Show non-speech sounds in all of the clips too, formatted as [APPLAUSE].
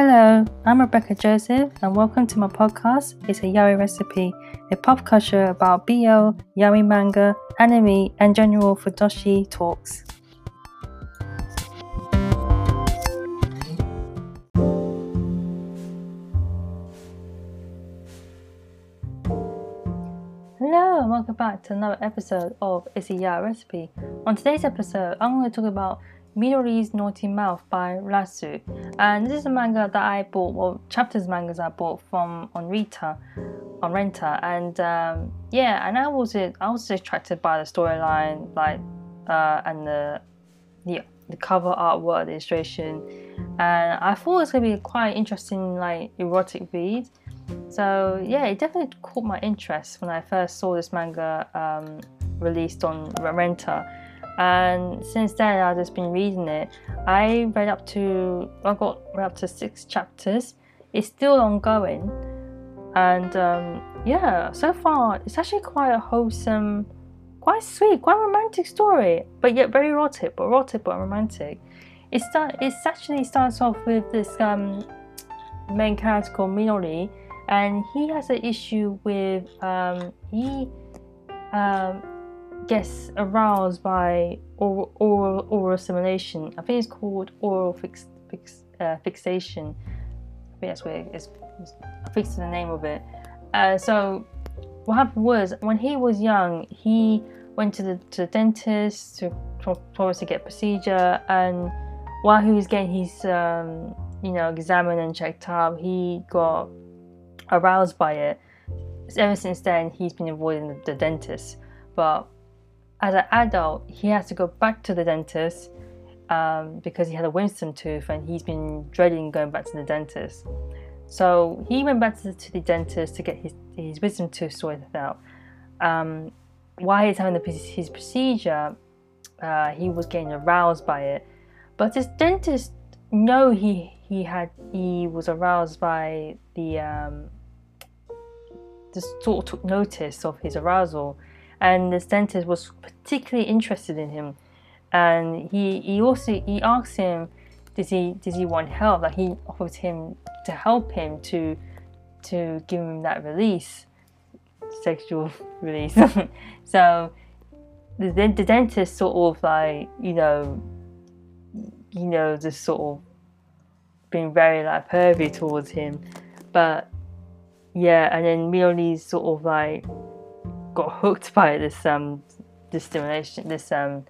Hello, I'm Rebecca Joseph, and welcome to my podcast. It's a yaoi recipe, a pop culture about BL, yaoi manga, anime, and general fudoshi talks. Hello, and welcome back to another episode of It's a yaoi recipe. On today's episode, I'm going to talk about Midori's Naughty Mouth by Rasu. And this is a manga that I bought, well, chapters mangas I bought from on Rita, on Renta. And um, yeah, and I was I was attracted by the storyline, like, uh, and the, the the cover artwork, the illustration, and I thought it's gonna be quite interesting, like erotic read. So yeah, it definitely caught my interest when I first saw this manga um, released on Renta and since then I've just been reading it. I read up to I got read up to six chapters. It's still ongoing, and um, yeah, so far it's actually quite a wholesome, quite sweet, quite romantic story, but yet very erotic, but erotic but romantic. It start it actually starts off with this um, main character called Minori, and he has an issue with um, he. Um, gets aroused by oral, oral, oral assimilation. I think it's called oral fix, fix, uh, fixation. I think that's what it's, it's think the name of it. Uh, so what happened was when he was young, he went to the to the dentist to to get procedure, and while he was getting his um, you know examined and checked up, he got aroused by it. Ever since then, he's been avoiding the, the dentist. But as an adult, he has to go back to the dentist um, because he had a wisdom tooth and he's been dreading going back to the dentist. So he went back to the, dentist to get his, his wisdom tooth sorted out. Um, while he's having the, his procedure, uh, he was getting aroused by it. But his dentist know he he had he was aroused by the um, the sort of took notice of his arousal and the dentist was particularly interested in him. And he, he also he asked him does he does he want help? Like he offered him to help him to to give him that release sexual [LAUGHS] release. [LAUGHS] So the, the dentist sort of like you know you know just sort of being very like pervy towards him. But yeah and then Mioni's sort of like got hooked by this um this stimulation this um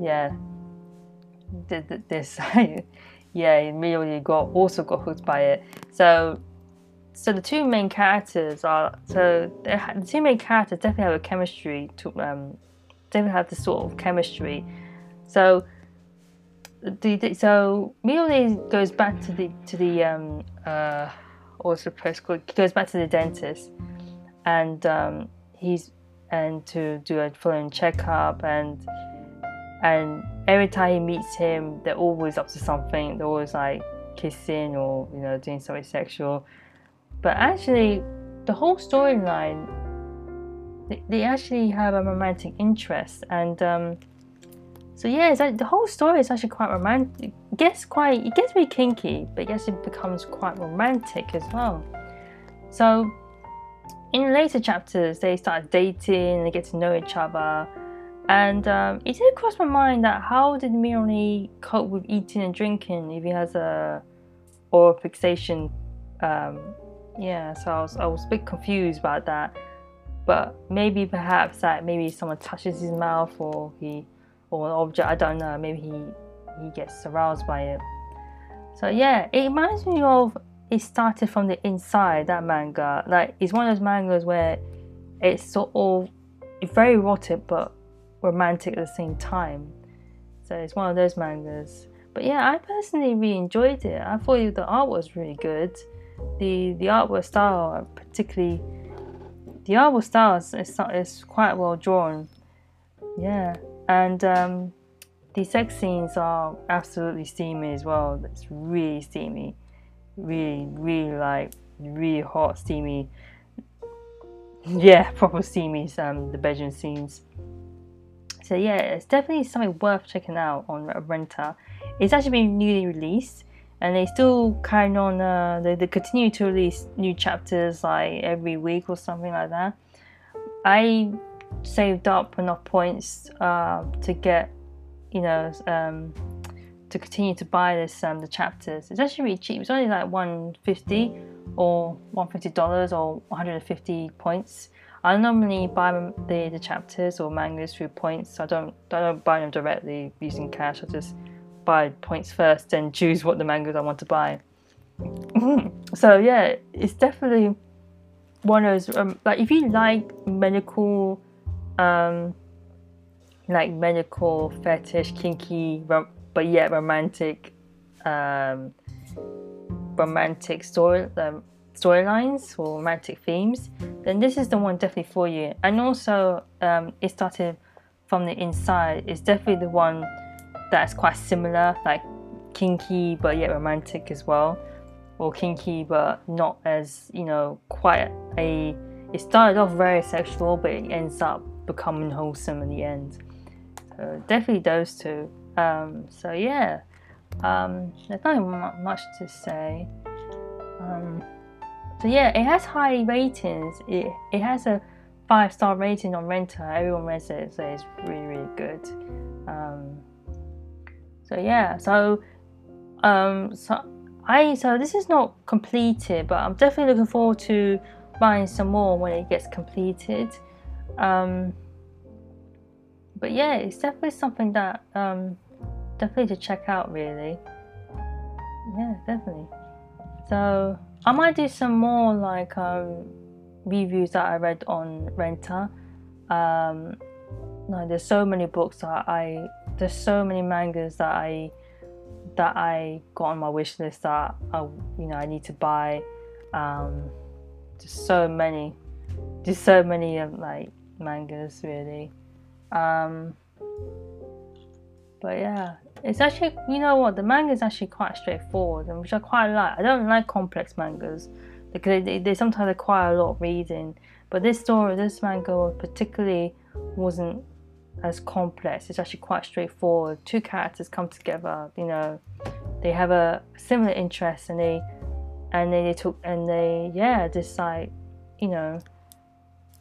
yeah. This [LAUGHS] yeah immediately got also got hooked by it. So so the two main characters are so the two main characters definitely have a chemistry to um definitely have this sort of chemistry. So the, so Mione goes back to the to the um uh also post goes back to the dentist and um he's and to do a full checkup and and every time he meets him they're always up to something. They're always like kissing or you know doing something sexual. But actually the whole storyline they, they actually have a romantic interest and um, so yeah like, the whole story is actually quite romantic it gets quite it gets very kinky but yes it becomes quite romantic as well. So in later chapters, they start dating, they get to know each other. And um, it did cross my mind that how did Mironi cope with eating and drinking if he has a oral fixation? Um, yeah, so I was, I was a bit confused about that. But maybe perhaps that maybe someone touches his mouth or he or an object, I don't know, maybe he he gets aroused by it. So yeah, it reminds me of it started from the inside that manga. Like it's one of those mangas where it's sort of very erotic but romantic at the same time. So it's one of those mangas. But yeah i personally really enjoyed it. I thought the art was really good. The the artwork style particularly the artwork style is, is, quite well drawn. Yeah. And um, the sex scenes are absolutely steamy as well. It's really steamy really, really like really hot, steamy. Yeah, [LAUGHS] proper steamy. Um, the bedroom scenes. So yeah, it's definitely something worth checking out on Renta. It's actually been newly released, and they still carry on. Uh, they, they continue to release new chapters like every week or something like that. I saved up enough points uh, to get, you know, um, to continue to buy this um, the chapters. It's actually really cheap. It's only like 150 or 150 dollars or 150 points. I normally buy the, the chapters or mangas through points. I don't I don't buy them directly using cash. I just buy points first and [LAUGHS] choose what the mangas I want to buy. [LAUGHS] so yeah, it's definitely one of those um, like if you like medical um like medical fetish kinky but yet romantic um romantic story um, storylines or romantic themes then this is the one definitely for you. And also um, it started from the inside. It's definitely the one that's quite similar like kinky but yet romantic as well or kinky but not as you know quite a it started off very sexual but it ends up becoming wholesome in the end. So definitely those two um, so yeah. Um, there's not much to say. Um, so yeah it has high ratings. It, it has a five star rating on Renta everyone reads it so it's really really good. Um, so yeah so um, so I so this is not completed, but I'm definitely looking forward to buying some more when it gets completed. Um, but yeah, it's definitely something that um, definitely to check out. Really, yeah, definitely. So I might do some more like um, reviews that I read on Renta. Um, no, there's so many books that I there's so many mangas that I that I got on my wish list that I, you know, I need to buy. Um, just so many, just so many of like mangas really. Um, but yeah, it's actually you know what the manga is actually quite straightforward, and which I quite like. I don't like complex mangas because they, they sometimes require a lot of reading. But this story, this manga particularly wasn't as complex. It's actually quite straightforward. Two characters come together, you know, they have a similar interest and they and they, they took and they yeah, decide, you know,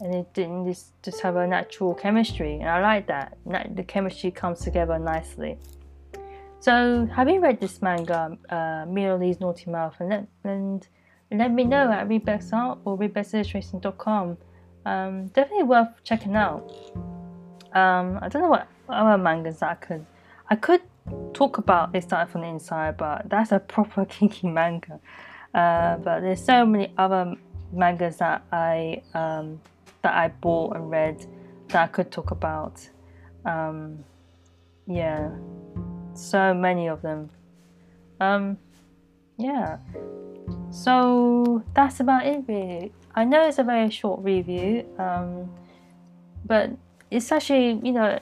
and it didn't just just have a natural chemistry and I like that. The chemistry comes together nicely. So have you read this manga, uh, Lee's Naughty Mouth and let, and let me know at readbexart or readbexillustration.com. Um, definitely worth checking out. Um, I don't know what other mangas I could. I could talk about They Started from the Inside, but that's a proper [LAUGHS] kinky manga. Uh, but there's so many other mangas that I um, that I bought and read that I could talk about. Um, yeah, so many of them. Um, yeah. So that's about it, really. I know it's a very short review, um, but it's actually you know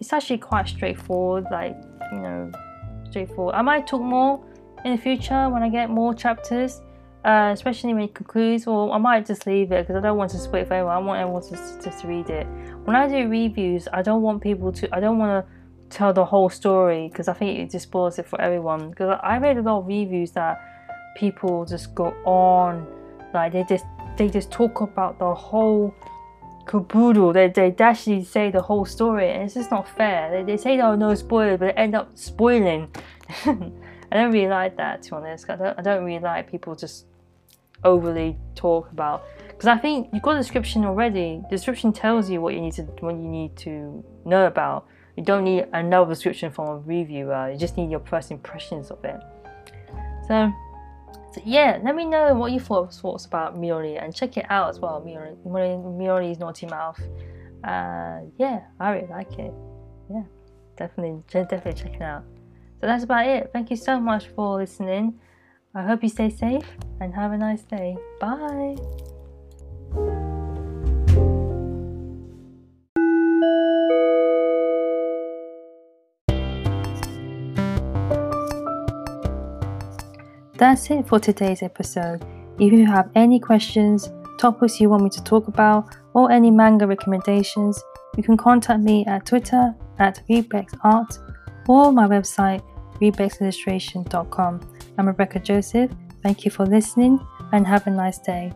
it's actually quite straightforward like you know straightforward i might talk more in the future when i get more chapters uh, especially when it concludes or i might just leave it because i don't want to spoil for everyone i want everyone to just read it when i do reviews i don't want people to i don't want to tell the whole story because i think it just spoils it for everyone because i read a lot of reviews that people just go on like they just they just talk about the whole caboodle. They, they actually say the whole story, and it's just not fair. They, they say, oh, no spoiler, but they end up spoiling. [LAUGHS] I don't really like that, to be honest. I don't, I don't really like people just overly talk about because I think you've got a description already. The description tells you what you need to what you need to know about. You don't need another description from a reviewer. You just need your first impressions of it. So so yeah, let me know what you thought thoughts about Miori and check it out as well. Miori, Miori's Naughty Mouth. Uh, yeah, I really like it. Yeah, definitely, definitely check it out. So that's about it. Thank you so much for listening. I hope you stay safe and have a nice day. Bye. That's it for today's episode. If you have any questions, topics you want me to talk about, or any manga recommendations, you can contact me at Twitter at ReadBexArt or my website readbexillustration.com. I'm Rebecca Joseph. Thank you for listening and have a nice day.